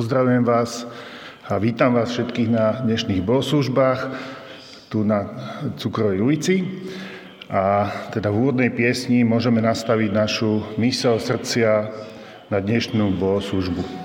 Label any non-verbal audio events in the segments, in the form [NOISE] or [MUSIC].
Pozdravujem vás a vítam vás všetkých na dnešných bohoslužbách tu na Cukrovej ulici. A teda v úvodnej piesni môžeme nastaviť našu mysel srdcia na dnešnú bohoslužbu.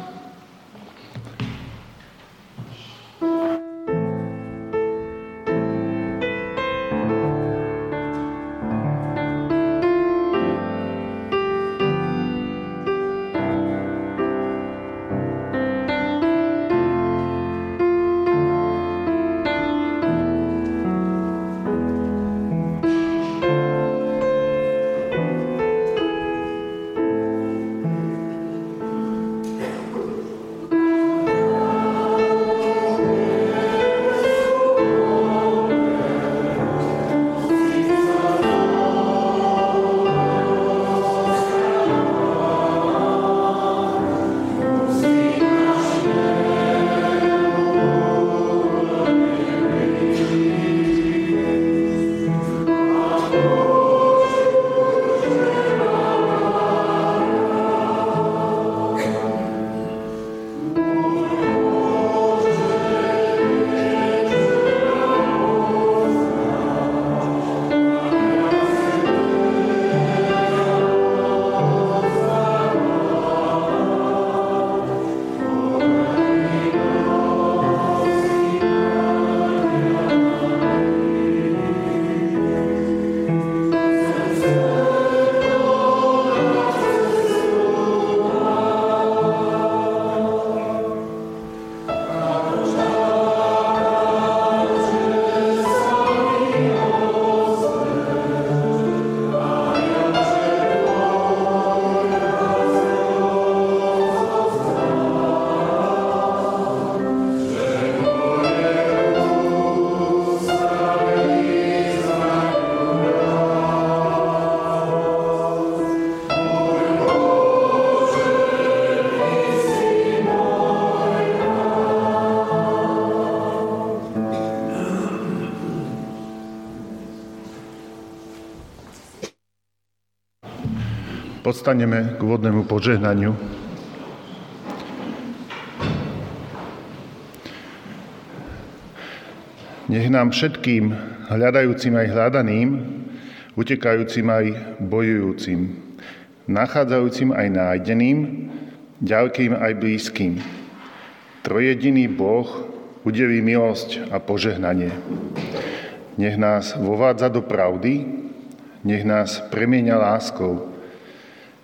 Podstaneme k vodnému požehnaniu. Nech nám všetkým, hľadajúcim aj hľadaným, utekajúcim aj bojujúcim, nachádzajúcim aj nájdeným, ďalkým aj blízkym. Trojediný Boh udeví milosť a požehnanie. Nech nás vovádza do pravdy, nech nás premieňa láskou,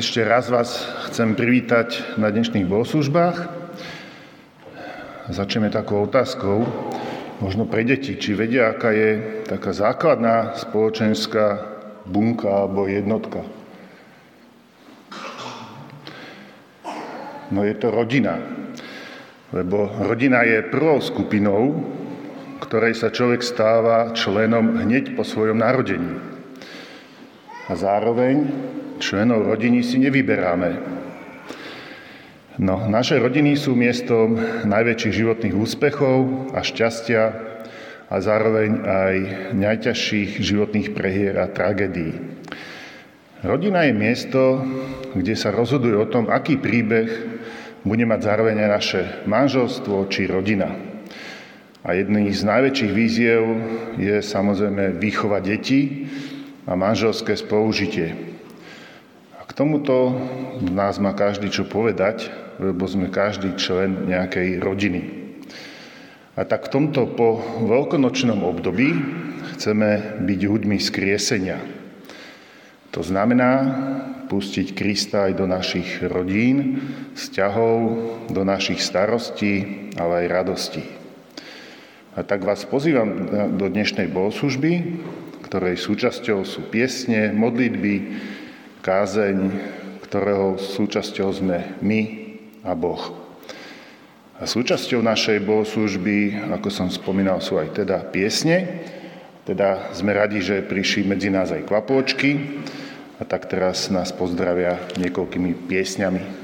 Tak ešte raz vás chcem privítať na dnešných bohoslužbách. Začneme takou otázkou, možno pre deti, či vedia, aká je taká základná spoločenská bunka alebo jednotka. No je to rodina. Lebo rodina je prvou skupinou, ktorej sa človek stáva členom hneď po svojom narodení. A zároveň členov rodiny si nevyberáme. No, naše rodiny sú miestom najväčších životných úspechov a šťastia a zároveň aj najťažších životných prehier a tragédií. Rodina je miesto, kde sa rozhoduje o tom, aký príbeh bude mať zároveň aj naše manželstvo či rodina. A jedný z najväčších víziev je samozrejme výchova detí a manželské spolužitie tomuto nás má každý čo povedať, lebo sme každý člen nejakej rodiny. A tak v tomto po veľkonočnom období chceme byť ľuďmi skriesenia. To znamená pustiť Krista aj do našich rodín, vzťahov, do našich starostí, ale aj radostí. A tak vás pozývam do dnešnej bohoslužby, ktorej súčasťou sú piesne, modlitby, kázeň, ktorého súčasťou sme my a Boh. A súčasťou našej bohoslužby, ako som spomínal, sú aj teda piesne. Teda sme radi, že prišli medzi nás aj kvapôčky. A tak teraz nás pozdravia niekoľkými piesňami.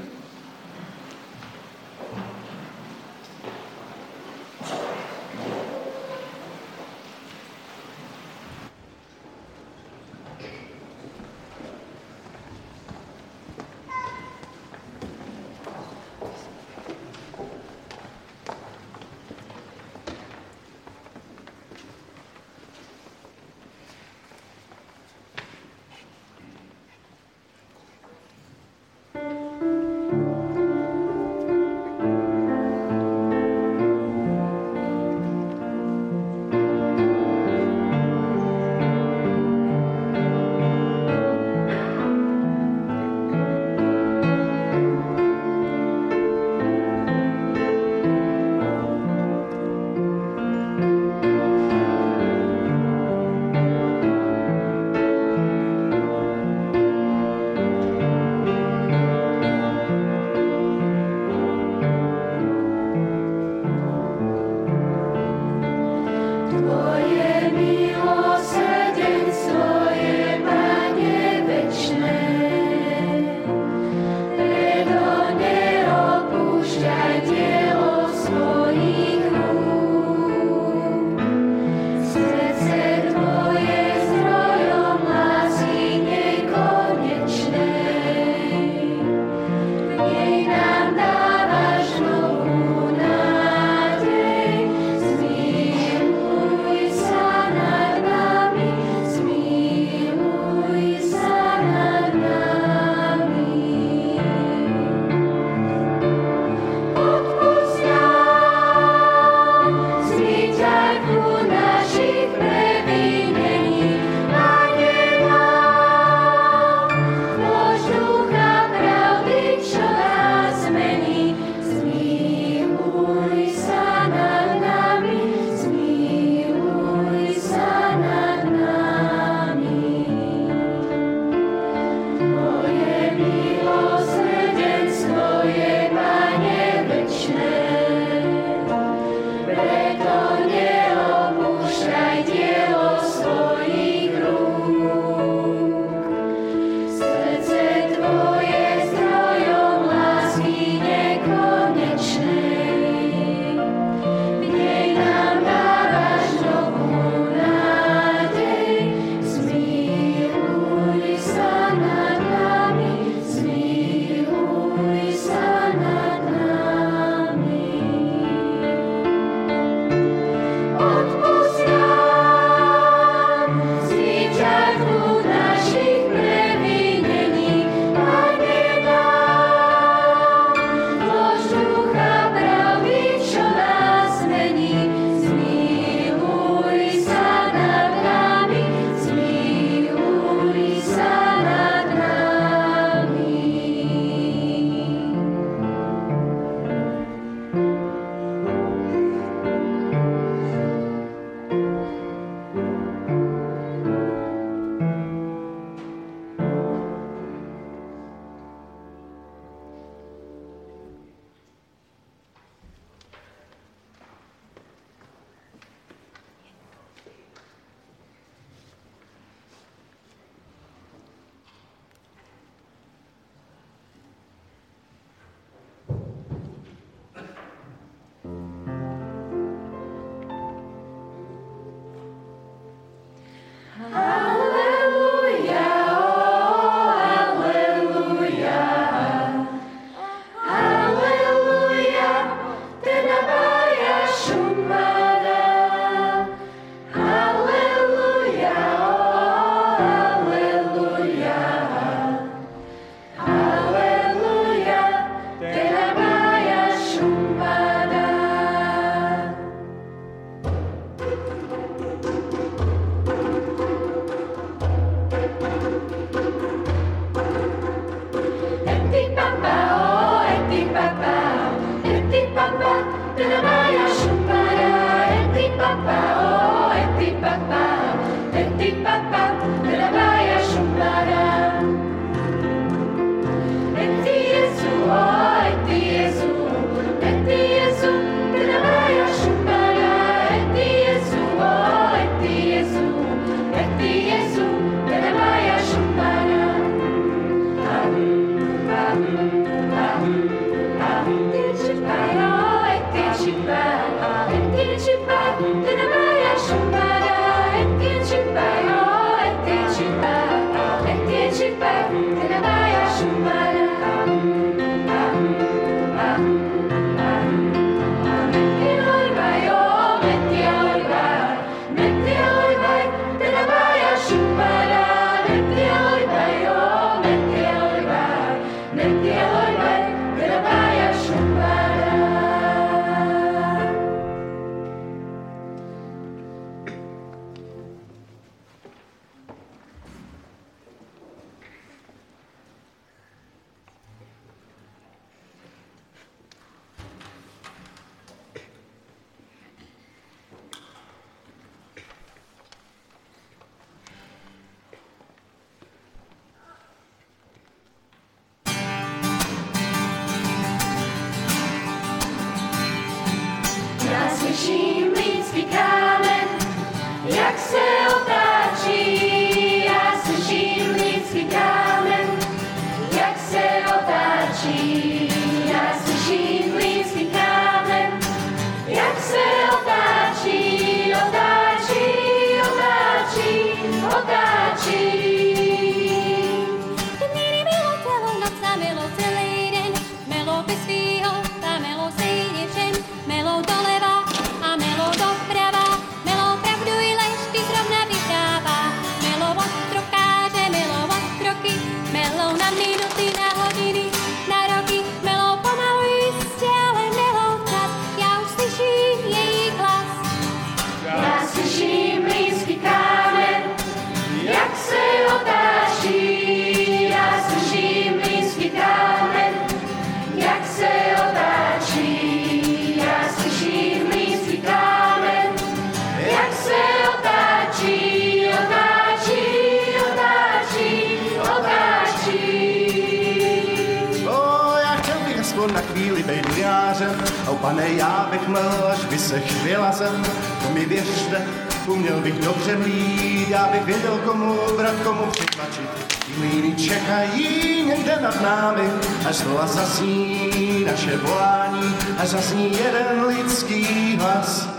Pane, já bych mlel, až vysech vylazem, to mi věřte, uměl bych dobře mlít, já bych věděl, komu brat, komu přitlačit. Mlíny čekají někde nad námi, až znola zazní naše volání, až zazní jeden lidský hlas.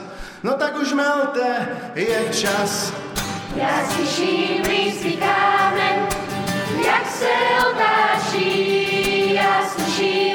No tak už melte, je čas. Já slyším blízký kámen, jak se otáčí, já slyším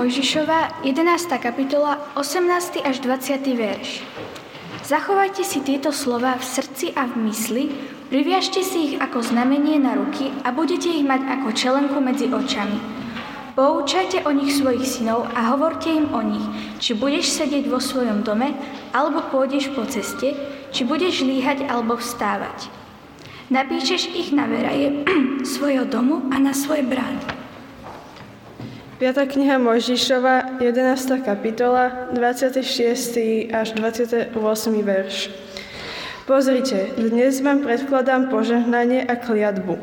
Mojžišova, 11. kapitola, 18. až 20. verš. Zachovajte si tieto slova v srdci a v mysli, priviažte si ich ako znamenie na ruky a budete ich mať ako čelenku medzi očami. Poučajte o nich svojich synov a hovorte im o nich, či budeš sedieť vo svojom dome, alebo pôjdeš po ceste, či budeš líhať alebo vstávať. Napíšeš ich na veraje [CLEARS THROAT] svojho domu a na svoje brány. 5. kniha Mojžišova, 11. kapitola, 26. až 28. verš. Pozrite, dnes vám predkladám požehnanie a kliatbu.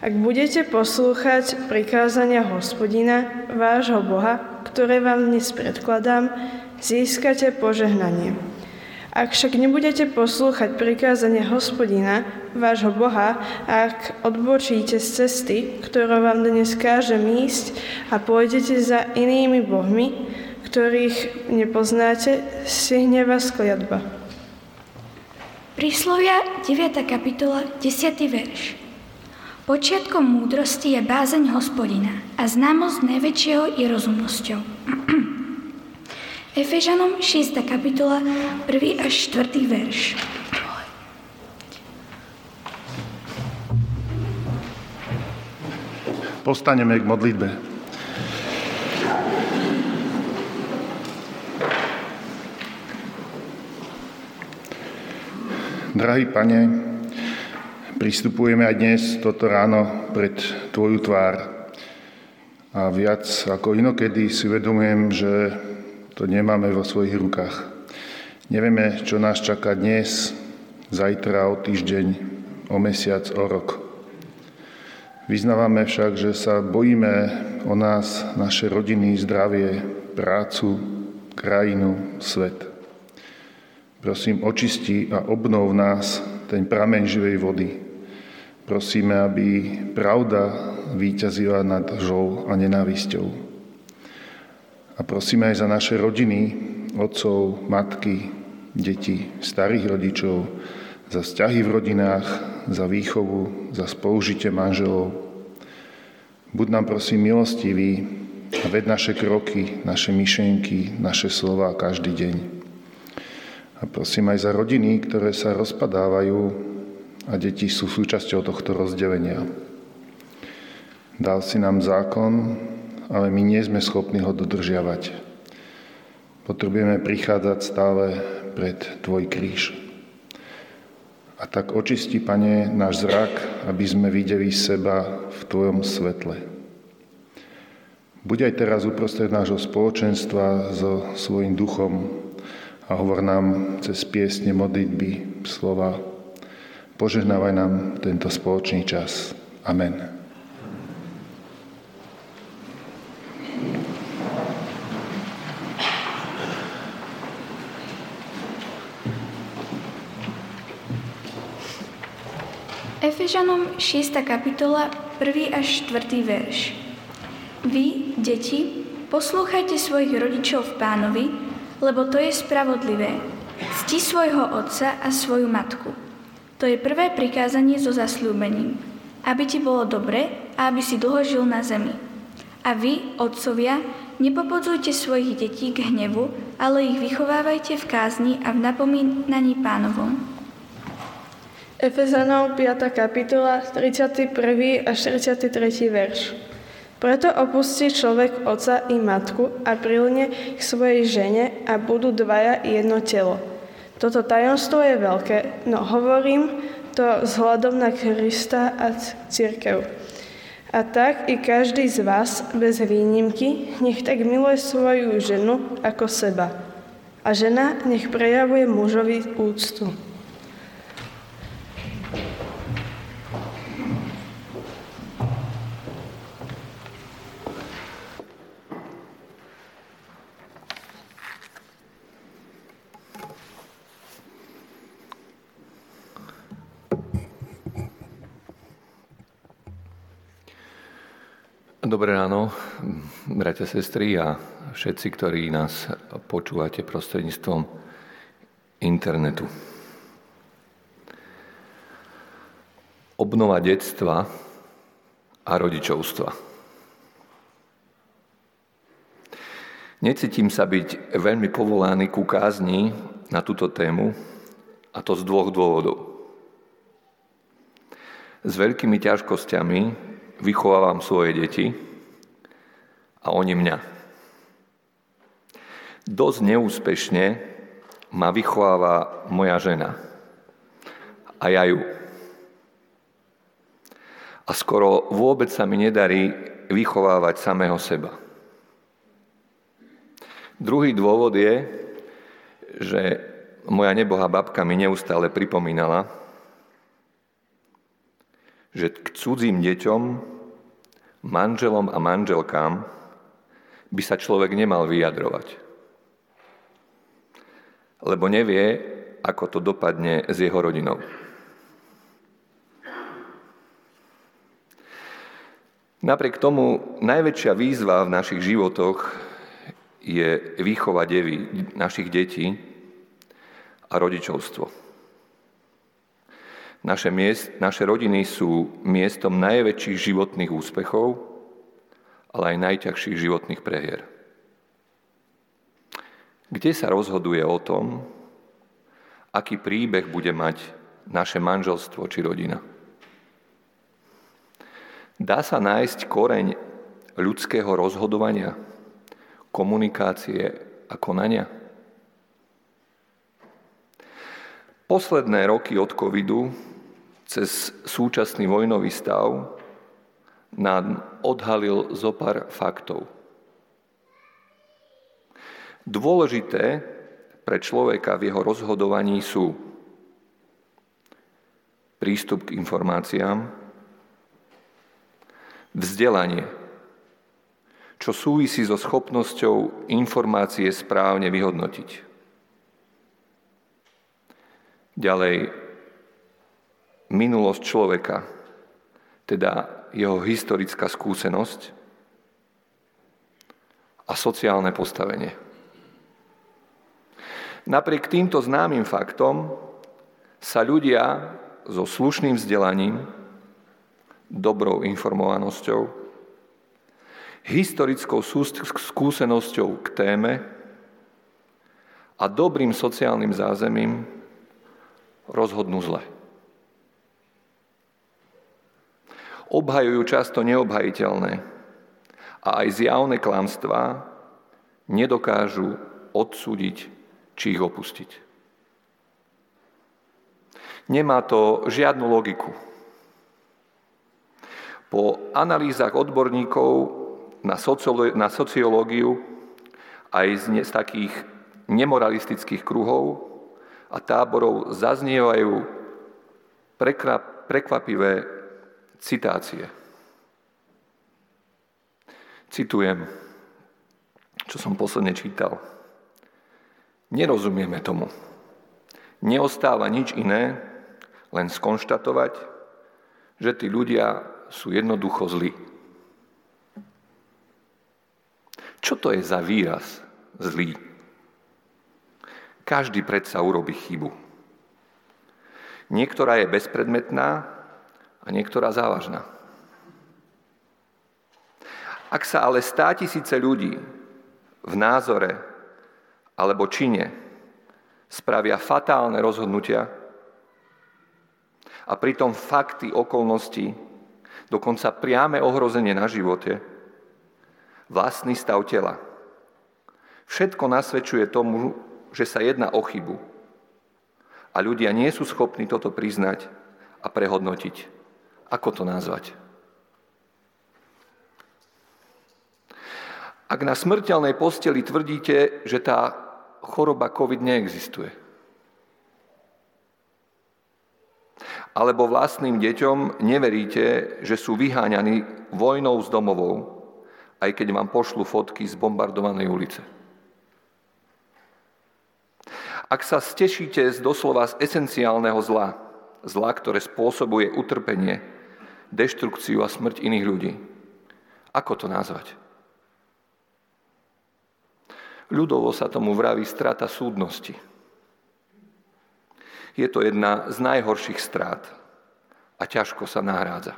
Ak budete poslúchať prikázania hospodina, vášho Boha, ktoré vám dnes predkladám, získate požehnanie. Ak však nebudete poslúchať prikázania hospodina, vášho Boha, ak odbočíte z cesty, ktorou vám dnes kážem ísť a pôjdete za inými bohmi, ktorých nepoznáte, stihne vás kliatba. Príslovia 9. kapitola 10. verš. Počiatkom múdrosti je bázeň hospodina a známosť najväčšieho je rozumnosťou. [CLEARS THROAT] Efežanom 6. kapitola 1. až 4. verš. Postaneme k modlitbe. Drahý pane, pristupujeme aj dnes toto ráno pred Tvoju tvár. A viac ako inokedy si uvedomujem, že to nemáme vo svojich rukách. Nevieme, čo nás čaká dnes, zajtra, o týždeň, o mesiac, o rok. Vyznávame však, že sa bojíme o nás, naše rodiny, zdravie, prácu, krajinu, svet. Prosím, očisti a obnov nás ten prameň živej vody. Prosíme, aby pravda výťazila nad žou a nenávisťou. A prosíme aj za naše rodiny, otcov, matky, deti, starých rodičov, za vzťahy v rodinách, za výchovu, za spolužitie manželov. Buď nám prosím milostivý a ved naše kroky, naše myšlienky, naše slova každý deň. A prosím aj za rodiny, ktoré sa rozpadávajú a deti sú súčasťou tohto rozdelenia. Dal si nám zákon, ale my nie sme schopní ho dodržiavať. Potrebujeme prichádzať stále pred Tvoj kríž. A tak očisti, Pane, náš zrak, aby sme videli seba v Tvojom svetle. Buď aj teraz uprostred nášho spoločenstva so svojím duchom a hovor nám cez piesne, modlitby, slova. Požehnávaj nám tento spoločný čas. Amen. Efežanom 6. kapitola 1. až 4. verš. Vy, deti, poslúchajte svojich rodičov v pánovi, lebo to je spravodlivé. Cti svojho otca a svoju matku. To je prvé prikázanie so zasľúbením, aby ti bolo dobre a aby si dlho žil na zemi. A vy, otcovia, nepopodzujte svojich detí k hnevu, ale ich vychovávajte v kázni a v napomínaní pánovom. Efezanov 5. kapitola 31. až 33. verš. Preto opustí človek oca i matku a prilne k svojej žene a budú dvaja jedno telo. Toto tajomstvo je veľké, no hovorím to vzhľadom na Krista a církev. A tak i každý z vás, bez výnimky, nech tak miluje svoju ženu ako seba. A žena nech prejavuje mužovi úctu. Dobré ráno, bratia, sestry a všetci, ktorí nás počúvate prostredníctvom internetu. Obnova detstva a rodičovstva. Necítim sa byť veľmi povolaný ku kázni na túto tému, a to z dvoch dôvodov. S veľkými ťažkosťami vychovávam svoje deti a oni mňa. Dosť neúspešne ma vychováva moja žena a ja ju. A skoro vôbec sa mi nedarí vychovávať samého seba. Druhý dôvod je, že moja nebohá babka mi neustále pripomínala, že k cudzím deťom, manželom a manželkám by sa človek nemal vyjadrovať. Lebo nevie, ako to dopadne s jeho rodinou. Napriek tomu najväčšia výzva v našich životoch je výchova devy našich detí a rodičovstvo. Naše, miest, naše rodiny sú miestom najväčších životných úspechov, ale aj najťažších životných prehier. Kde sa rozhoduje o tom, aký príbeh bude mať naše manželstvo či rodina? Dá sa nájsť koreň ľudského rozhodovania, komunikácie a konania? Posledné roky od covidu cez súčasný vojnový stav nám odhalil zo pár faktov. Dôležité pre človeka v jeho rozhodovaní sú prístup k informáciám, vzdelanie, čo súvisí so schopnosťou informácie správne vyhodnotiť. Ďalej, minulosť človeka, teda jeho historická skúsenosť a sociálne postavenie. Napriek týmto známym faktom sa ľudia so slušným vzdelaním, dobrou informovanosťou, historickou skúsenosťou k téme a dobrým sociálnym zázemím rozhodnú zle. Obhajujú často neobhajiteľné a aj zjavné klamstvá nedokážu odsúdiť či ich opustiť. Nemá to žiadnu logiku. Po analýzach odborníkov na, na sociológiu aj z, z takých nemoralistických kruhov a táborov zaznievajú prekvapivé citácie. Citujem, čo som posledne čítal. Nerozumieme tomu. Neostáva nič iné, len skonštatovať, že tí ľudia sú jednoducho zlí. Čo to je za výraz zlý? Každý predsa urobí chybu. Niektorá je bezpredmetná a niektorá závažná. Ak sa ale stá tisíce ľudí v názore alebo čine spravia fatálne rozhodnutia a pritom fakty, okolnosti, dokonca priame ohrozenie na živote, vlastný stav tela. Všetko nasvedčuje tomu, že sa jedná o chybu. A ľudia nie sú schopní toto priznať a prehodnotiť. Ako to nazvať? Ak na smrteľnej posteli tvrdíte, že tá choroba COVID neexistuje. Alebo vlastným deťom neveríte, že sú vyháňaní vojnou z domovou, aj keď vám pošlu fotky z bombardovanej ulice. Ak sa stešíte z doslova z esenciálneho zla, zla, ktoré spôsobuje utrpenie, deštrukciu a smrť iných ľudí, ako to nazvať? Ľudovo sa tomu vraví strata súdnosti. Je to jedna z najhorších strát a ťažko sa nahrádza.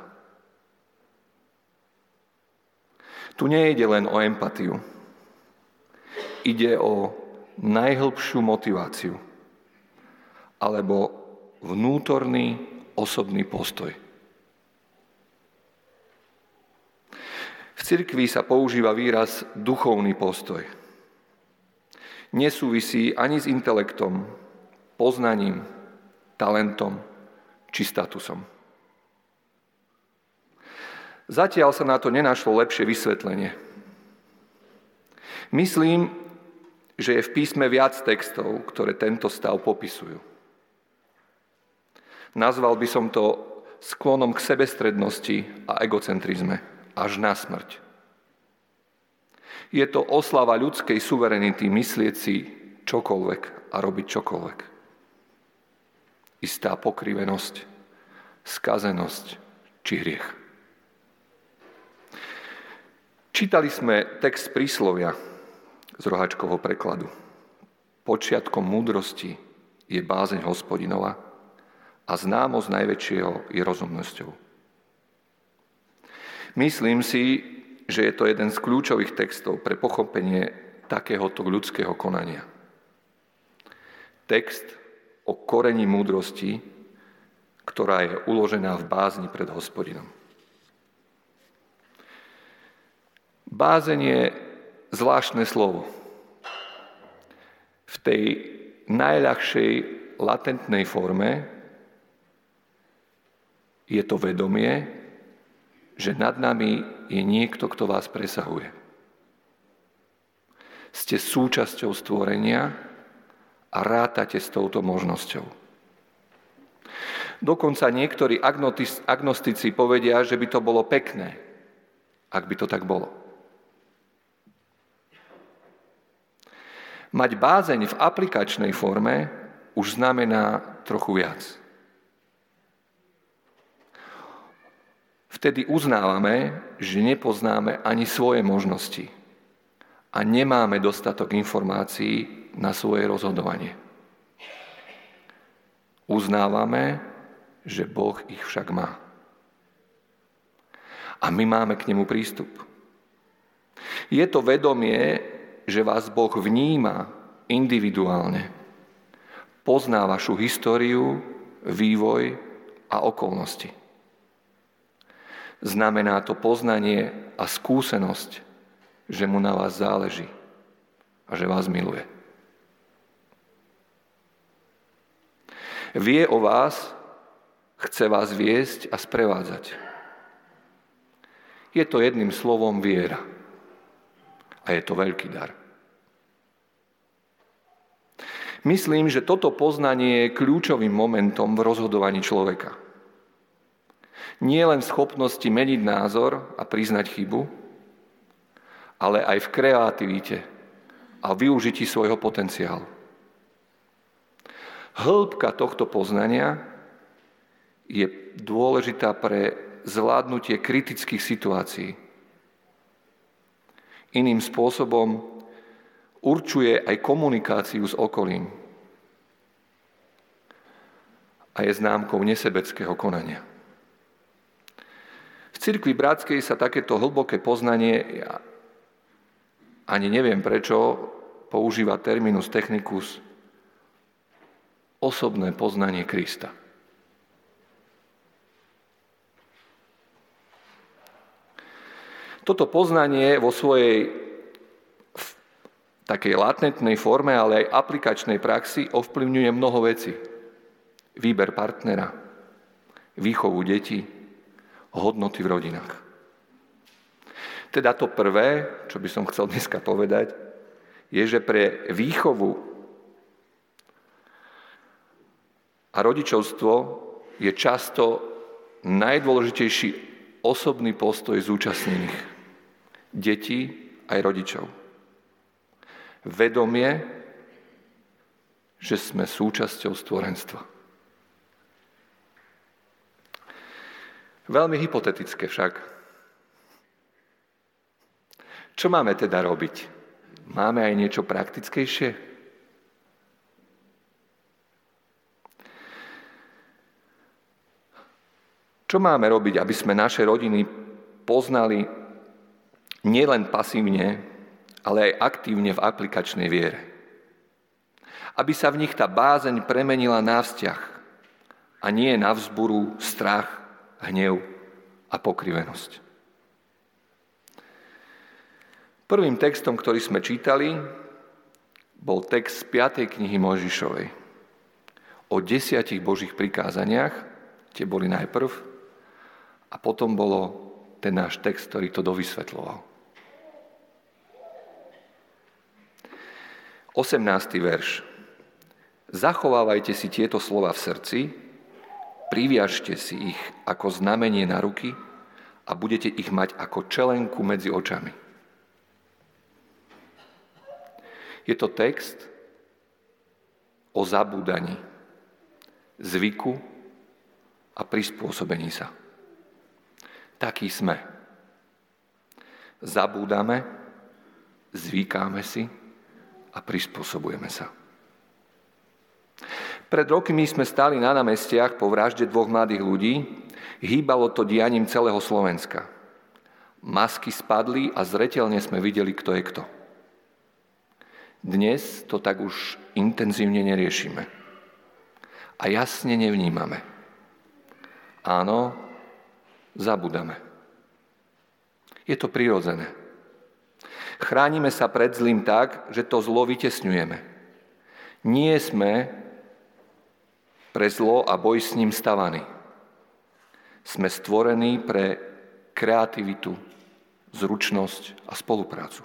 Tu nejde len o empatiu. Ide o najhlbšiu motiváciu alebo vnútorný osobný postoj. V cirkvi sa používa výraz duchovný postoj nesúvisí ani s intelektom, poznaním, talentom či statusom. Zatiaľ sa na to nenašlo lepšie vysvetlenie. Myslím, že je v písme viac textov, ktoré tento stav popisujú. Nazval by som to sklonom k sebestrednosti a egocentrizme až na smrť. Je to oslava ľudskej suverenity myslieť si čokoľvek a robiť čokoľvek. Istá pokrivenosť, skazenosť či hriech. Čítali sme text príslovia. z rohačkovho prekladu. Počiatkom múdrosti je bázeň hospodinova a známosť najväčšieho je rozumnosťou. Myslím si, že je to jeden z kľúčových textov pre pochopenie takéhoto ľudského konania. Text o korení múdrosti, ktorá je uložená v bázni pred hospodinom. Bázeň je zvláštne slovo. V tej najľahšej latentnej forme je to vedomie, že nad nami je niekto, kto vás presahuje. Ste súčasťou stvorenia a rátate s touto možnosťou. Dokonca niektorí agnostici povedia, že by to bolo pekné, ak by to tak bolo. Mať bázeň v aplikačnej forme už znamená trochu viac. Vtedy uznávame, že nepoznáme ani svoje možnosti a nemáme dostatok informácií na svoje rozhodovanie. Uznávame, že Boh ich však má. A my máme k nemu prístup. Je to vedomie, že vás Boh vníma individuálne. Pozná vašu históriu, vývoj a okolnosti. Znamená to poznanie a skúsenosť, že mu na vás záleží a že vás miluje. Vie o vás, chce vás viesť a sprevádzať. Je to jedným slovom viera. A je to veľký dar. Myslím, že toto poznanie je kľúčovým momentom v rozhodovaní človeka nie len v schopnosti meniť názor a priznať chybu, ale aj v kreativite a využití svojho potenciálu. Hĺbka tohto poznania je dôležitá pre zvládnutie kritických situácií. Iným spôsobom určuje aj komunikáciu s okolím a je známkou nesebeckého konania. V cirkvi bratskej sa takéto hlboké poznanie, ja ani neviem prečo, používa terminus technicus osobné poznanie Krista. Toto poznanie vo svojej takej latentnej forme, ale aj aplikačnej praxi ovplyvňuje mnoho vecí. Výber partnera, výchovu detí, hodnoty v rodinách. Teda to prvé, čo by som chcel dneska povedať, je, že pre výchovu a rodičovstvo je často najdôležitejší osobný postoj zúčastnených. Detí aj rodičov. Vedomie, že sme súčasťou stvorenstva. Veľmi hypotetické však. Čo máme teda robiť? Máme aj niečo praktickejšie? Čo máme robiť, aby sme naše rodiny poznali nielen pasívne, ale aj aktívne v aplikačnej viere? Aby sa v nich tá bázeň premenila na vzťah a nie na vzburu, strach hnev a pokrivenosť. Prvým textom, ktorý sme čítali, bol text z 5. knihy Mojžišovej. O desiatich Božích prikázaniach, tie boli najprv, a potom bolo ten náš text, ktorý to dovysvetloval. 18. verš. Zachovávajte si tieto slova v srdci, Priviažte si ich ako znamenie na ruky a budete ich mať ako čelenku medzi očami. Je to text o zabúdaní, zvyku a prispôsobení sa. Takí sme. Zabúdame, zvykáme si a prispôsobujeme sa. Pred rokmi sme stali na námestiach po vražde dvoch mladých ľudí. Hýbalo to dianím celého Slovenska. Masky spadli a zretelne sme videli, kto je kto. Dnes to tak už intenzívne neriešime. A jasne nevnímame. Áno, zabudame. Je to prirodzené. Chránime sa pred zlým tak, že to zlo vytesňujeme. Nie sme pre zlo a boj s ním stavaní. Sme stvorení pre kreativitu, zručnosť a spoluprácu.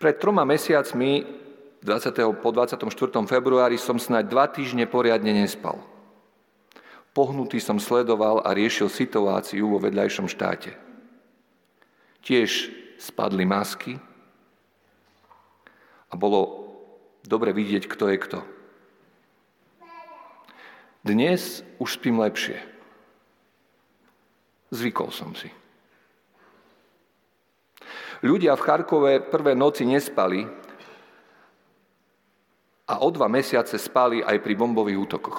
Pred troma mesiacmi, 20. po 24. februári, som snáď dva týždne poriadne nespal. Pohnutý som sledoval a riešil situáciu vo vedľajšom štáte. Tiež spadli masky a bolo dobre vidieť, kto je kto. Dnes už spím lepšie. Zvykol som si. Ľudia v Charkove prvé noci nespali a o dva mesiace spali aj pri bombových útokoch.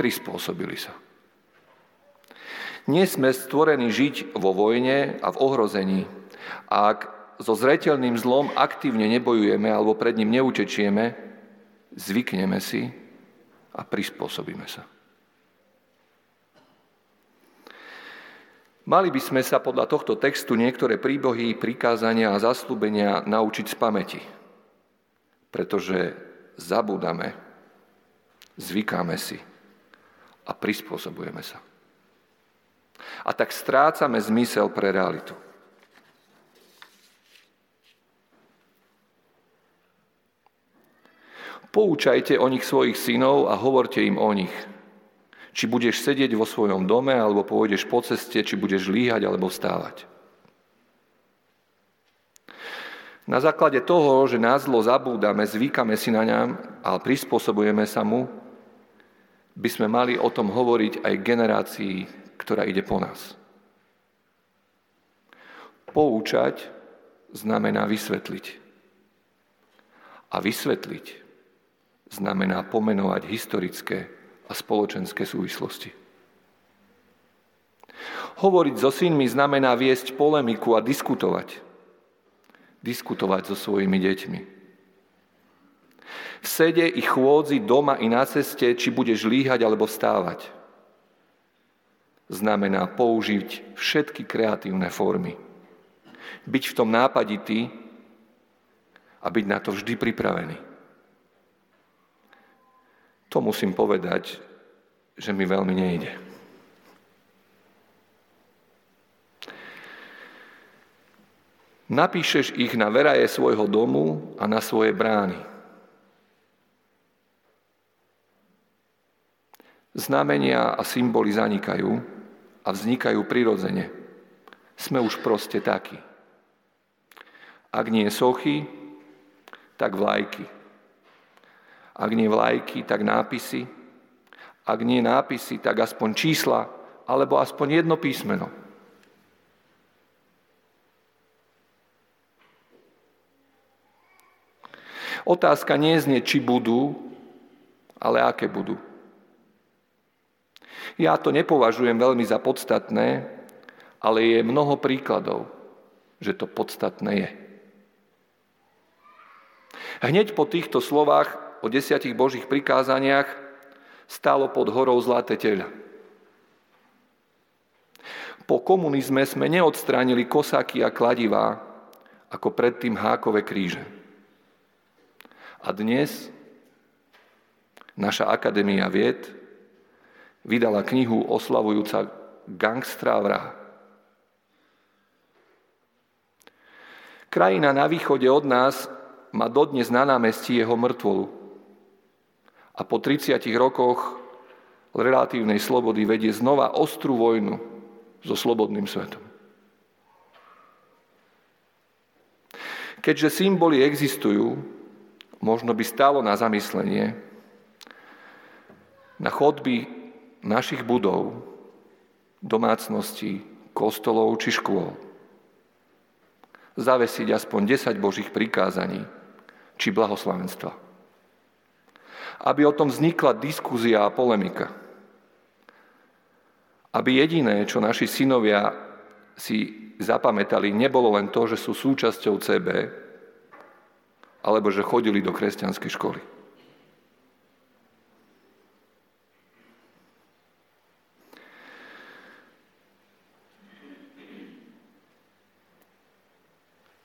Prispôsobili sa. Nie sme stvorení žiť vo vojne a v ohrození. A ak so zretelným zlom aktívne nebojujeme alebo pred ním neutečieme, zvykneme si a prispôsobíme sa. Mali by sme sa podľa tohto textu niektoré príbohy, prikázania a zaslúbenia naučiť z pamäti, pretože zabúdame, zvykáme si a prispôsobujeme sa. A tak strácame zmysel pre realitu. Poučajte o nich svojich synov a hovorte im o nich – či budeš sedieť vo svojom dome, alebo pôjdeš po ceste, či budeš líhať alebo vstávať. Na základe toho, že na zlo zabúdame, zvykame si na ňam, ale prispôsobujeme sa mu, by sme mali o tom hovoriť aj generácii, ktorá ide po nás. Poučať znamená vysvetliť. A vysvetliť znamená pomenovať historické a spoločenské súvislosti. Hovoriť so synmi znamená viesť polemiku a diskutovať. Diskutovať so svojimi deťmi. V sede i chôdzi doma i na ceste, či budeš líhať alebo vstávať. Znamená použiť všetky kreatívne formy. Byť v tom nápaditý a byť na to vždy pripravený. To musím povedať, že mi veľmi nejde. Napíšeš ich na veraje svojho domu a na svoje brány. Znamenia a symboly zanikajú a vznikajú prirodzene. Sme už proste takí. Ak nie sochy, tak vlajky. Ak nie vlajky, tak nápisy. Ak nie nápisy, tak aspoň čísla, alebo aspoň jedno písmeno. Otázka nie znie, či budú, ale aké budú. Ja to nepovažujem veľmi za podstatné, ale je mnoho príkladov, že to podstatné je. Hneď po týchto slovách o desiatich Božích prikázaniach stálo pod horou zlaté teľa. Po komunizme sme neodstránili kosáky a kladivá, ako predtým hákové kríže. A dnes naša Akadémia vied vydala knihu oslavujúca gangstra vraha. Krajina na východe od nás má dodnes na námestí jeho mŕtvolu a po 30 rokoch relatívnej slobody vedie znova ostrú vojnu so slobodným svetom. Keďže symboly existujú, možno by stalo na zamyslenie na chodby našich budov, domácností, kostolov či škôl. zavesiť aspoň 10 Božích prikázaní či blahoslavenstva. Aby o tom vznikla diskúzia a polemika. Aby jediné, čo naši synovia si zapamätali, nebolo len to, že sú súčasťou CB, alebo že chodili do kresťanskej školy.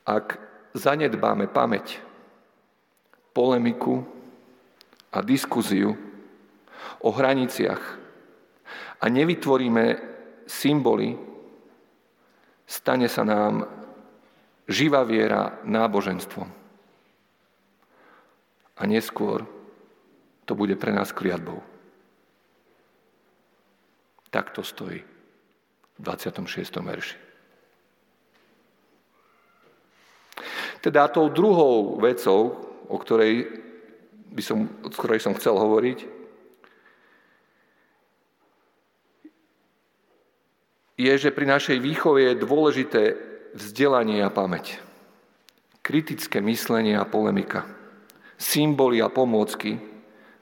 Ak zanedbáme pamäť, polemiku a diskuziu o hraniciach a nevytvoríme symboly, stane sa nám živá viera náboženstvom. A neskôr to bude pre nás kliatbou. Tak to stojí v 26. verši. Teda tou druhou vecou, o ktorej, by som, o ktorej som chcel hovoriť, je, že pri našej výchove je dôležité vzdelanie a pamäť. Kritické myslenie a polemika. Symboly a pomôcky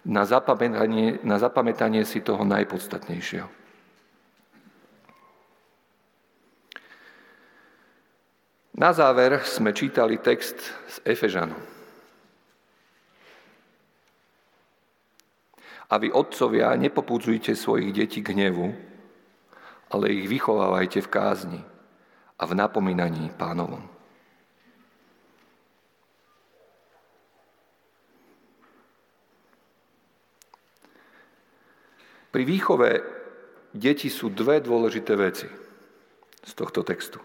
na zapamätanie, na zapamätanie si toho najpodstatnejšieho. Na záver sme čítali text z Efežanu. A vy, otcovia, nepopudzujte svojich detí k hnevu, ale ich vychovávajte v kázni a v napomínaní pánovom. Pri výchove deti sú dve dôležité veci z tohto textu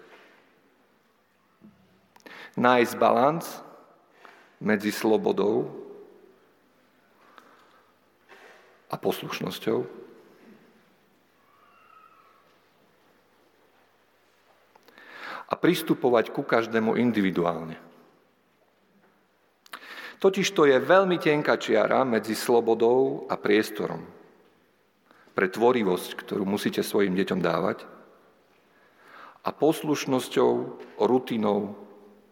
nájsť balans medzi slobodou a poslušnosťou. A pristupovať ku každému individuálne. Totiž to je veľmi tenká čiara medzi slobodou a priestorom pre tvorivosť, ktorú musíte svojim deťom dávať, a poslušnosťou, rutinou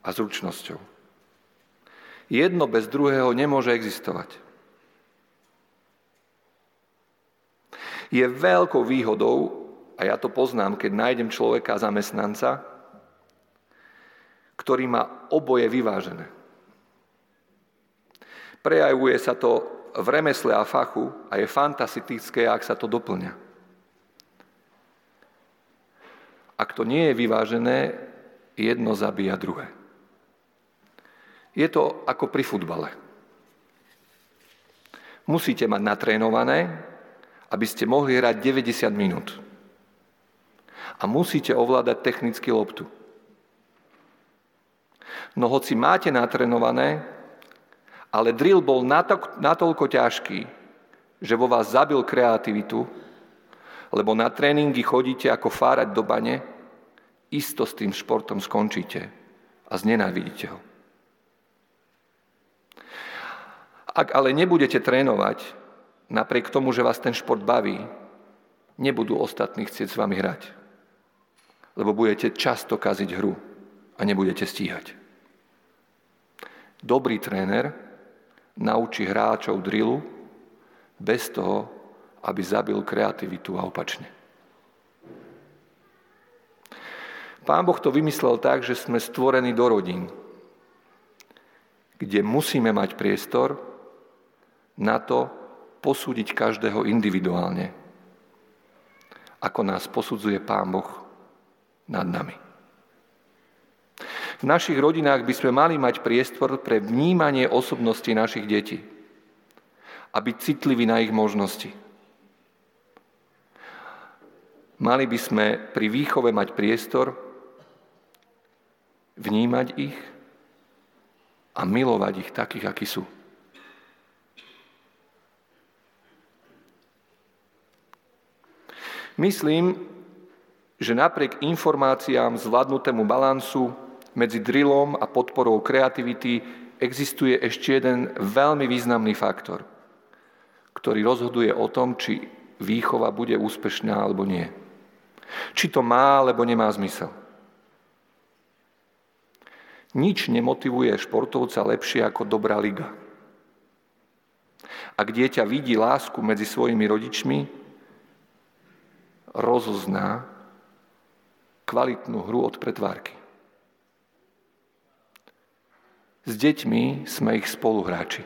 a zručnosťou. Jedno bez druhého nemôže existovať. Je veľkou výhodou, a ja to poznám, keď nájdem človeka zamestnanca, ktorý má oboje vyvážené. Prejavuje sa to v remesle a fachu a je fantastické, ak sa to doplňa. Ak to nie je vyvážené, jedno zabíja druhé. Je to ako pri futbale. Musíte mať natrénované, aby ste mohli hrať 90 minút. A musíte ovládať technicky loptu. No hoci máte natrénované, ale drill bol natoľko ťažký, že vo vás zabil kreativitu, lebo na tréningy chodíte ako fárať do bane, isto s tým športom skončíte a znenávidíte ho. Ak ale nebudete trénovať, napriek tomu, že vás ten šport baví, nebudú ostatní chcieť s vami hrať. Lebo budete často kaziť hru a nebudete stíhať. Dobrý tréner naučí hráčov drillu bez toho, aby zabil kreativitu a opačne. Pán Boh to vymyslel tak, že sme stvorení do rodín, kde musíme mať priestor na to posúdiť každého individuálne, ako nás posudzuje Pán Boh nad nami. V našich rodinách by sme mali mať priestor pre vnímanie osobnosti našich detí a byť citliví na ich možnosti. Mali by sme pri výchove mať priestor, vnímať ich a milovať ich takých, akí sú. Myslím, že napriek informáciám zvládnutému balansu medzi drillom a podporou kreativity existuje ešte jeden veľmi významný faktor, ktorý rozhoduje o tom, či výchova bude úspešná alebo nie. Či to má alebo nemá zmysel. Nič nemotivuje športovca lepšie ako dobrá liga. Ak dieťa vidí lásku medzi svojimi rodičmi, rozozná kvalitnú hru od pretvárky. S deťmi sme ich spoluhráči.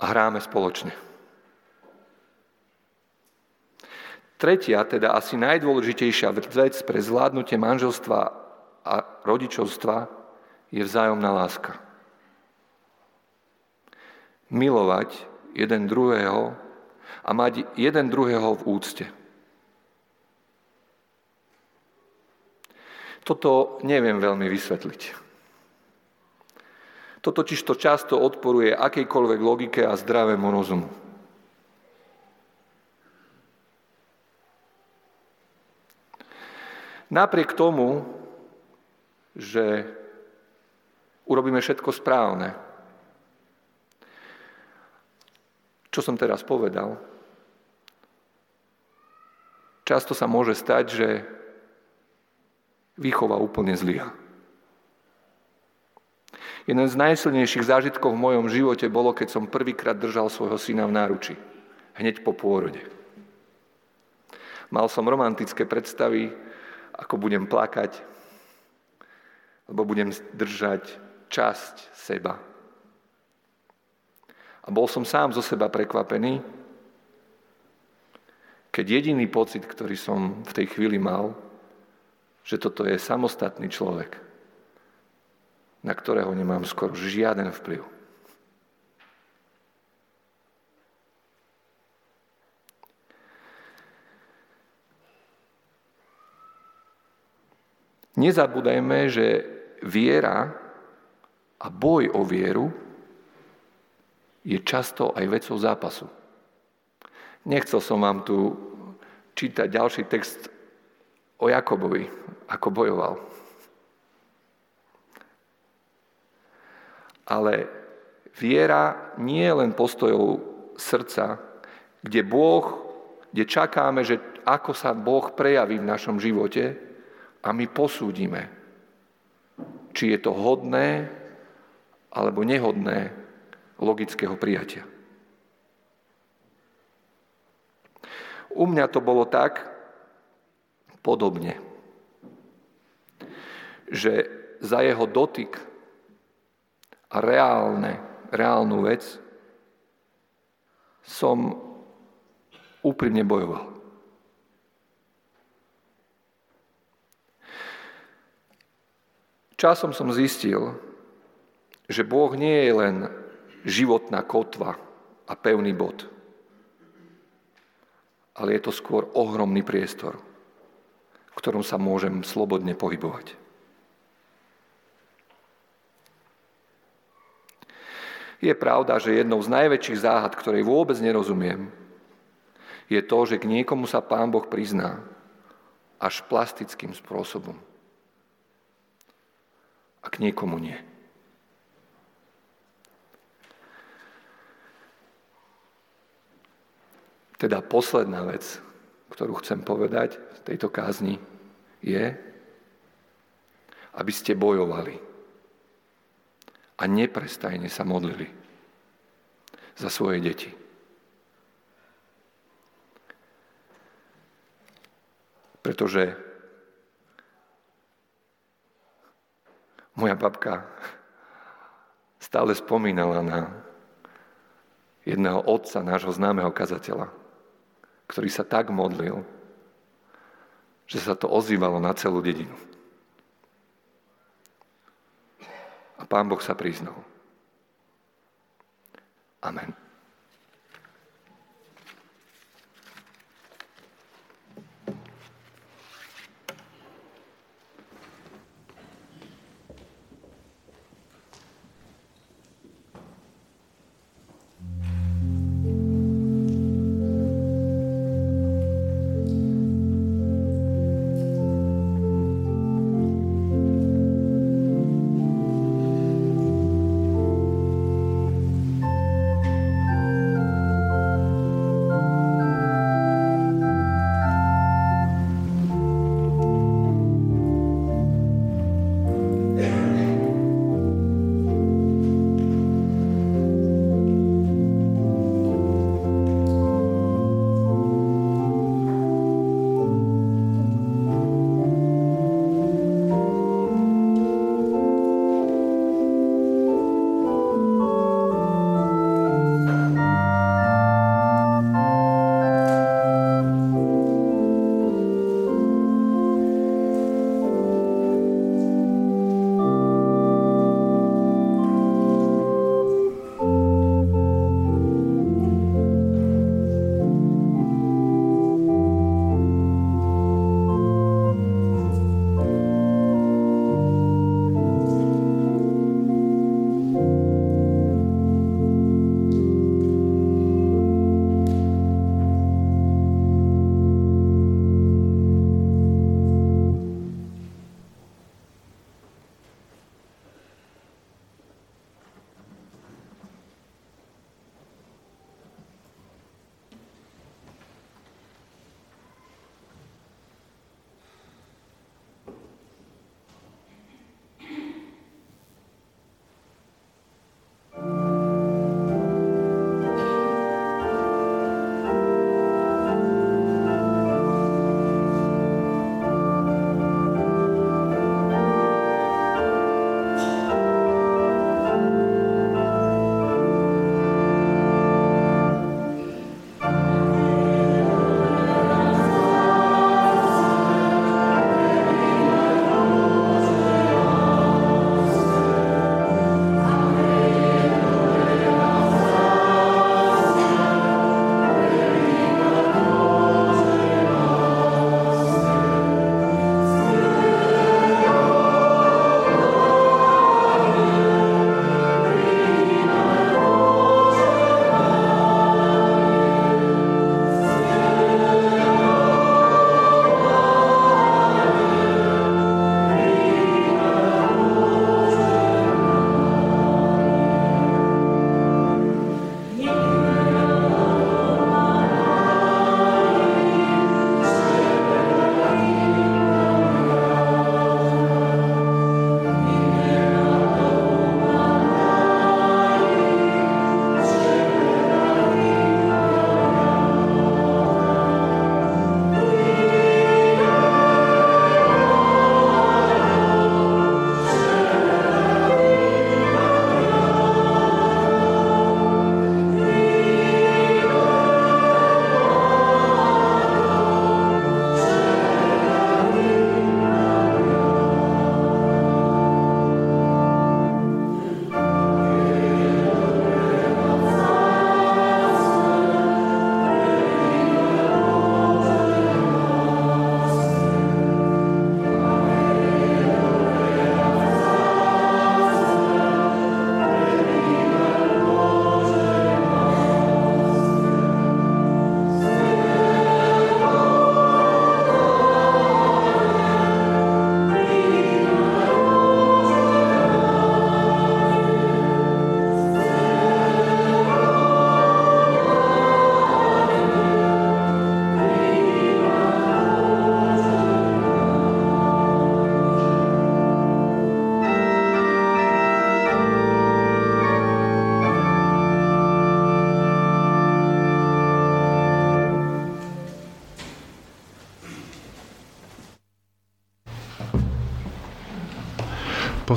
A hráme spoločne. Tretia, teda asi najdôležitejšia vec pre zvládnutie manželstva a rodičovstva je vzájomná láska. Milovať jeden druhého a mať jeden druhého v úcte. Toto neviem veľmi vysvetliť. To totiž to často odporuje akejkoľvek logike a zdravému rozumu. Napriek tomu, že urobíme všetko správne, čo som teraz povedal, často sa môže stať, že výchova úplne zlyha. Jeden z najsilnejších zážitkov v mojom živote bolo, keď som prvýkrát držal svojho syna v náruči. Hneď po pôrode. Mal som romantické predstavy, ako budem plakať, lebo budem držať časť seba. A bol som sám zo seba prekvapený, keď jediný pocit, ktorý som v tej chvíli mal, že toto je samostatný človek, na ktorého nemám skoro žiaden vplyv. Nezabúdajme, že viera a boj o vieru je často aj vecou zápasu. Nechcel som vám tu čítať ďalší text o Jakobovi, ako bojoval. Ale viera nie je len postojou srdca, kde Boh, kde čakáme, že ako sa Boh prejaví v našom živote, a my posúdime, či je to hodné alebo nehodné logického prijatia. U mňa to bolo tak podobne, že za jeho dotyk a reálne, reálnu vec som úprimne bojoval. Časom som zistil, že Boh nie je len životná kotva a pevný bod, ale je to skôr ohromný priestor, v ktorom sa môžem slobodne pohybovať. Je pravda, že jednou z najväčších záhad, ktorej vôbec nerozumiem, je to, že k niekomu sa Pán Boh prizná až plastickým spôsobom a k niekomu nie. Teda posledná vec, ktorú chcem povedať v tejto kázni, je, aby ste bojovali a neprestajne sa modlili za svoje deti. Pretože Moja babka stále spomínala na jedného otca, nášho známeho kazateľa, ktorý sa tak modlil, že sa to ozývalo na celú dedinu. A pán Boh sa priznal. Amen.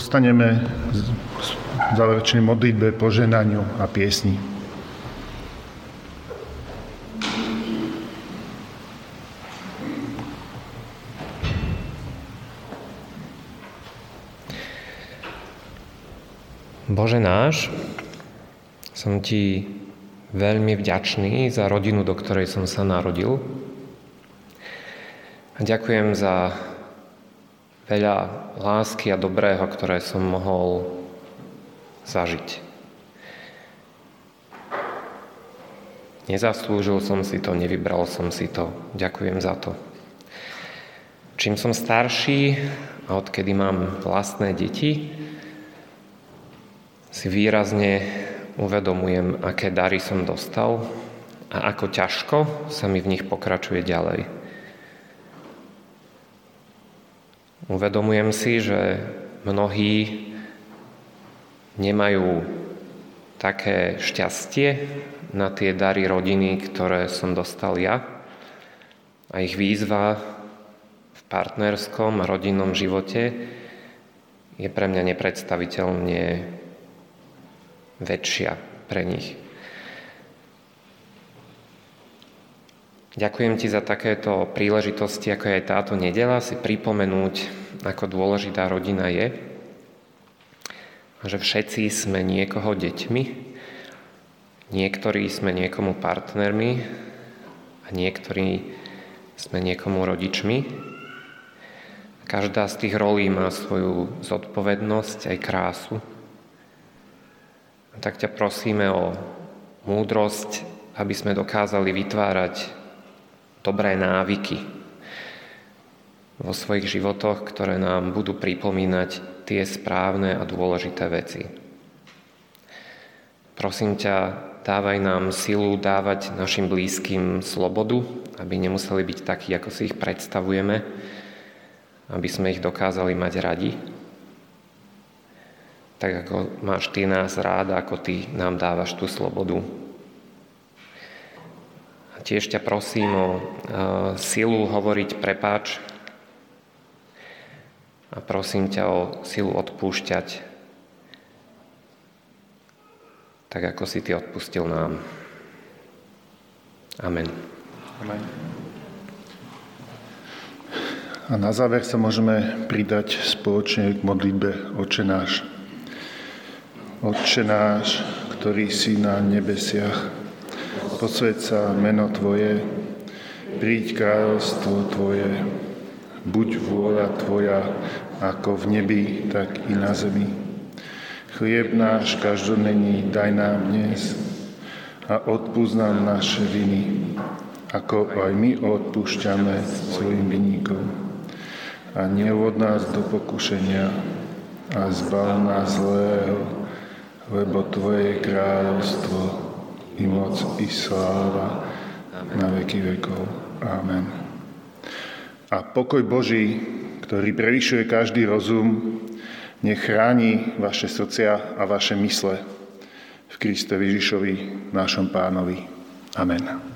Postaneme v záverečnej modlitbe, poženaniu a piesni. Bože náš, som Ti veľmi vďačný za rodinu, do ktorej som sa narodil. A ďakujem za veľa lásky a dobrého, ktoré som mohol zažiť. Nezaslúžil som si to, nevybral som si to. Ďakujem za to. Čím som starší a odkedy mám vlastné deti, si výrazne uvedomujem, aké dary som dostal a ako ťažko sa mi v nich pokračuje ďalej. Uvedomujem si, že mnohí nemajú také šťastie na tie dary rodiny, ktoré som dostal ja. A ich výzva v partnerskom a rodinnom živote je pre mňa nepredstaviteľne väčšia pre nich. Ďakujem ti za takéto príležitosti, ako je aj táto nedela, si pripomenúť, ako dôležitá rodina je. A že všetci sme niekoho deťmi, niektorí sme niekomu partnermi a niektorí sme niekomu rodičmi. Každá z tých rolí má svoju zodpovednosť aj krásu tak ťa prosíme o múdrosť, aby sme dokázali vytvárať dobré návyky vo svojich životoch, ktoré nám budú pripomínať tie správne a dôležité veci. Prosím ťa, dávaj nám silu dávať našim blízkym slobodu, aby nemuseli byť takí, ako si ich predstavujeme, aby sme ich dokázali mať radi tak ako máš ty nás rád, ako ty nám dávaš tú slobodu. Tiež ťa prosím o silu hovoriť prepáč a prosím ťa o silu odpúšťať, tak ako si ty odpustil nám. Amen. Amen. A na záver sa môžeme pridať spoločne k modlitbe Oče náš. Otče náš, ktorý si na nebesiach, posved sa meno Tvoje, príď kráľovstvo Tvoje, buď vôľa Tvoja, ako v nebi, tak i na zemi. Chlieb náš každodenný daj nám dnes a odpúsť nám naše viny, ako aj my odpúšťame svojim vinníkom. A neuvod nás do pokušenia a zbav nás zlého, lebo Tvoje je kráľovstvo i moc i sláva na veky vekov. Amen. A pokoj Boží, ktorý prevyšuje každý rozum, nech chráni vaše srdcia a vaše mysle v Kriste Ježišovi, našom pánovi. Amen.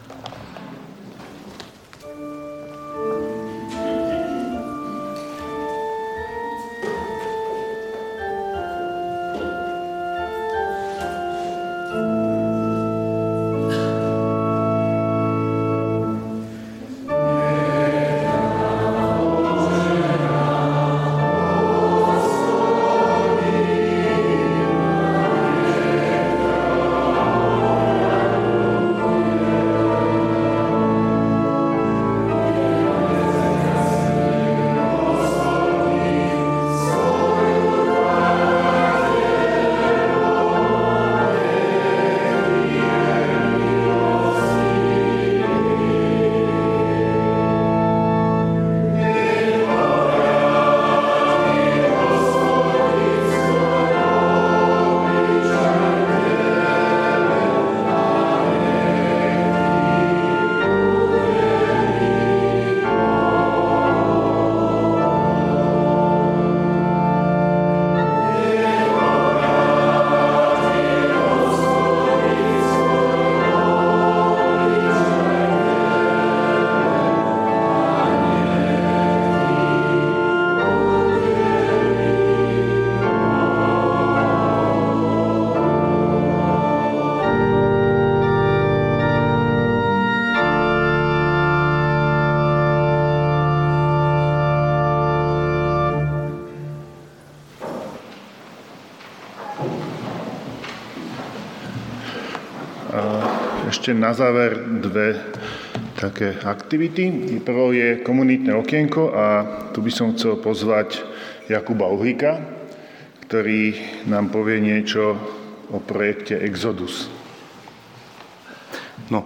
Ešte na záver dve také aktivity. Prvou je komunitné okienko a tu by som chcel pozvať Jakuba Uhlíka, ktorý nám povie niečo o projekte Exodus. No,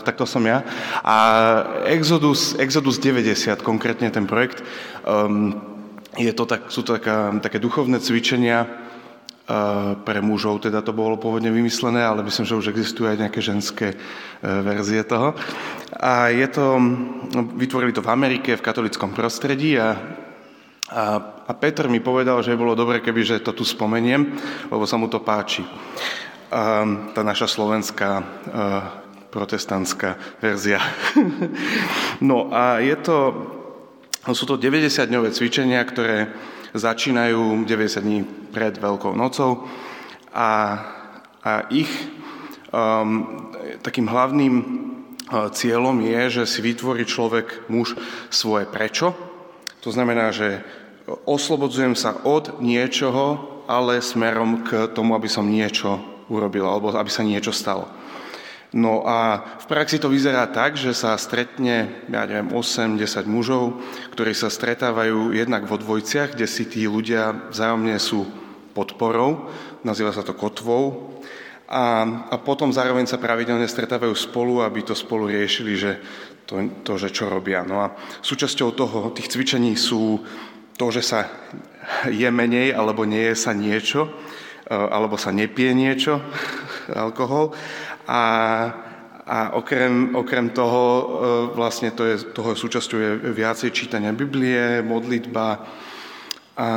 to som ja. A Exodus, Exodus 90, konkrétne ten projekt, um, je to tak, sú to taká, také duchovné cvičenia pre mužov, teda to bolo pôvodne vymyslené, ale myslím, že už existujú aj nejaké ženské uh, verzie toho. A je to, no, vytvorili to v Amerike, v katolickom prostredí a a, a Peter mi povedal, že bolo dobre, keby že to tu spomeniem, lebo sa mu to páči. A, tá naša slovenská a, protestantská verzia. [LAUGHS] no a je to, sú to 90-dňové cvičenia, ktoré začínajú 90 dní pred Veľkou nocou a, a ich um, takým hlavným uh, cieľom je, že si vytvorí človek, muž, svoje prečo. To znamená, že oslobodzujem sa od niečoho, ale smerom k tomu, aby som niečo urobil, alebo aby sa niečo stalo. No a v praxi to vyzerá tak, že sa stretne, ja neviem, 8-10 mužov, ktorí sa stretávajú jednak vo dvojciach, kde si tí ľudia vzájomne sú podporou, nazýva sa to kotvou, a, a potom zároveň sa pravidelne stretávajú spolu, aby to spolu riešili, že to, to, že čo robia. No a súčasťou toho, tých cvičení sú to, že sa je menej alebo nie je sa niečo, e, alebo sa nepie niečo, [LAUGHS] alkohol. A, a okrem, okrem toho, e, vlastne to je, toho súčasťou je viacej čítania Biblie, modlitba, a,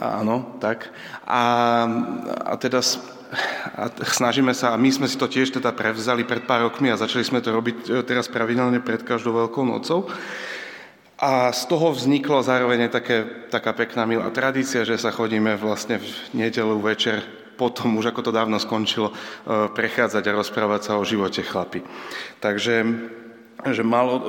áno, tak. A, a teda a snažíme sa, a my sme si to tiež teda prevzali pred pár rokmi a začali sme to robiť e, teraz pravidelne pred každou veľkou nocou. A z toho vzniklo zároveň také, taká pekná milá tradícia, že sa chodíme vlastne v nedelu večer potom, už ako to dávno skončilo, e, prechádzať a rozprávať sa o živote chlapi. Takže že malo, e,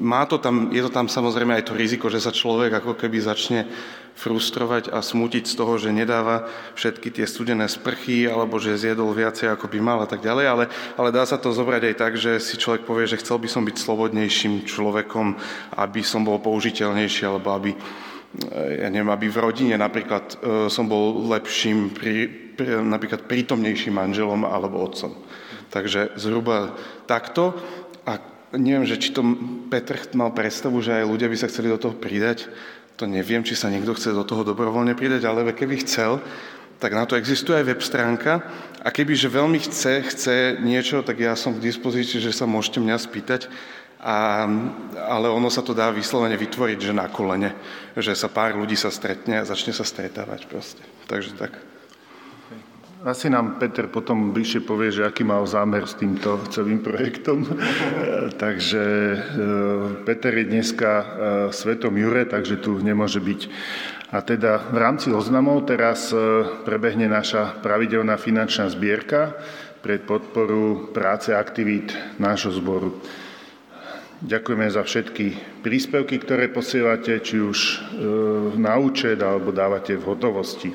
má to tam, je to tam samozrejme aj to riziko, že sa človek ako keby začne frustrovať a smutiť z toho, že nedáva všetky tie studené sprchy alebo že zjedol viacej ako by mal a tak ďalej, ale, ale dá sa to zobrať aj tak, že si človek povie, že chcel by som byť slobodnejším človekom, aby som bol použiteľnejší alebo aby, ja neviem, aby v rodine napríklad e, som bol lepším, pri, pri, napríklad prítomnejším manželom alebo otcom. Takže zhruba takto. A neviem, že či to Petr mal predstavu, že aj ľudia by sa chceli do toho pridať. To neviem, či sa niekto chce do toho dobrovoľne pridať, ale keby chcel, tak na to existuje aj web stránka a keby, že veľmi chce, chce niečo, tak ja som k dispozícii, že sa môžete mňa spýtať, a, ale ono sa to dá vyslovene vytvoriť, že na kolene, že sa pár ľudí sa stretne a začne sa stretávať proste. Takže tak. Asi nám Peter potom bližšie povie, že aký mal zámer s týmto celým projektom. [LAUGHS] takže e, Peter je dneska e, svetom Jure, takže tu nemôže byť. A teda v rámci oznamov teraz e, prebehne naša pravidelná finančná zbierka pre podporu práce aktivít nášho zboru. Ďakujeme za všetky príspevky, ktoré posielate, či už na účet alebo dávate v hotovosti.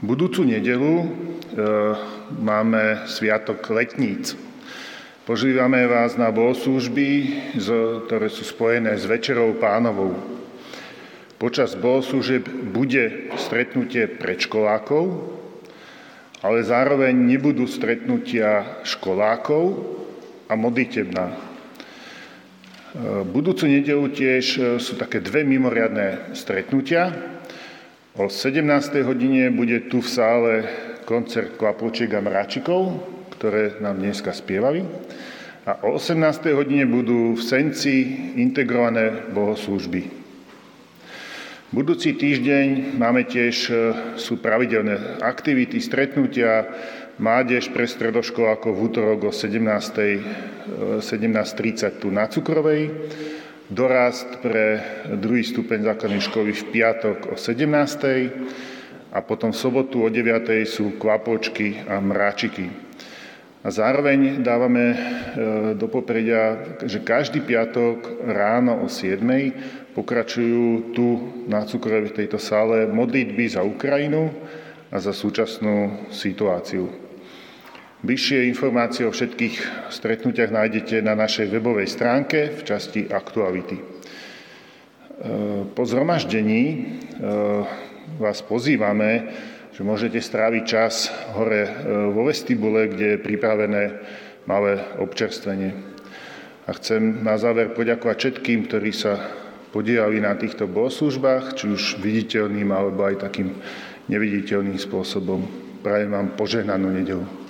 Budúcu nedelu e, máme Sviatok letníc. Požívame vás na bohoslužby, ktoré sú spojené s Večerou pánovou. Počas bohoslúžieb bude stretnutie predškolákov, ale zároveň nebudú stretnutia školákov a modlitebná. Budúcu nedelu tiež e, sú také dve mimoriadné stretnutia. O 17. hodine bude tu v sále koncert Kvapločiek a Mráčikov, ktoré nám dneska spievali. A o 18. hodine budú v Senci integrované bohoslužby. Budúci týždeň máme tiež, e, sú pravidelné aktivity, stretnutia, Mádež pre stredoškolákov v útorok o 17.30 17 tu na Cukrovej, dorast pre druhý stupeň základnej školy v piatok o 17. a potom v sobotu o 9. sú kvapočky a mráčiky. A zároveň dávame e, do popredia, že každý piatok ráno o 7 pokračujú tu na Cukrovej v tejto sále modlitby za Ukrajinu a za súčasnú situáciu. Bližšie informácie o všetkých stretnutiach nájdete na našej webovej stránke v časti Aktuality. E, po zhromaždení e, vás pozývame, že môžete stráviť čas hore e, vo vestibule, kde je pripravené malé občerstvenie. A chcem na záver poďakovať všetkým, ktorí sa podielali na týchto bohoslužbách, či už viditeľným alebo aj takým neviditeľným spôsobom. Prajem vám požehnanú nedelu.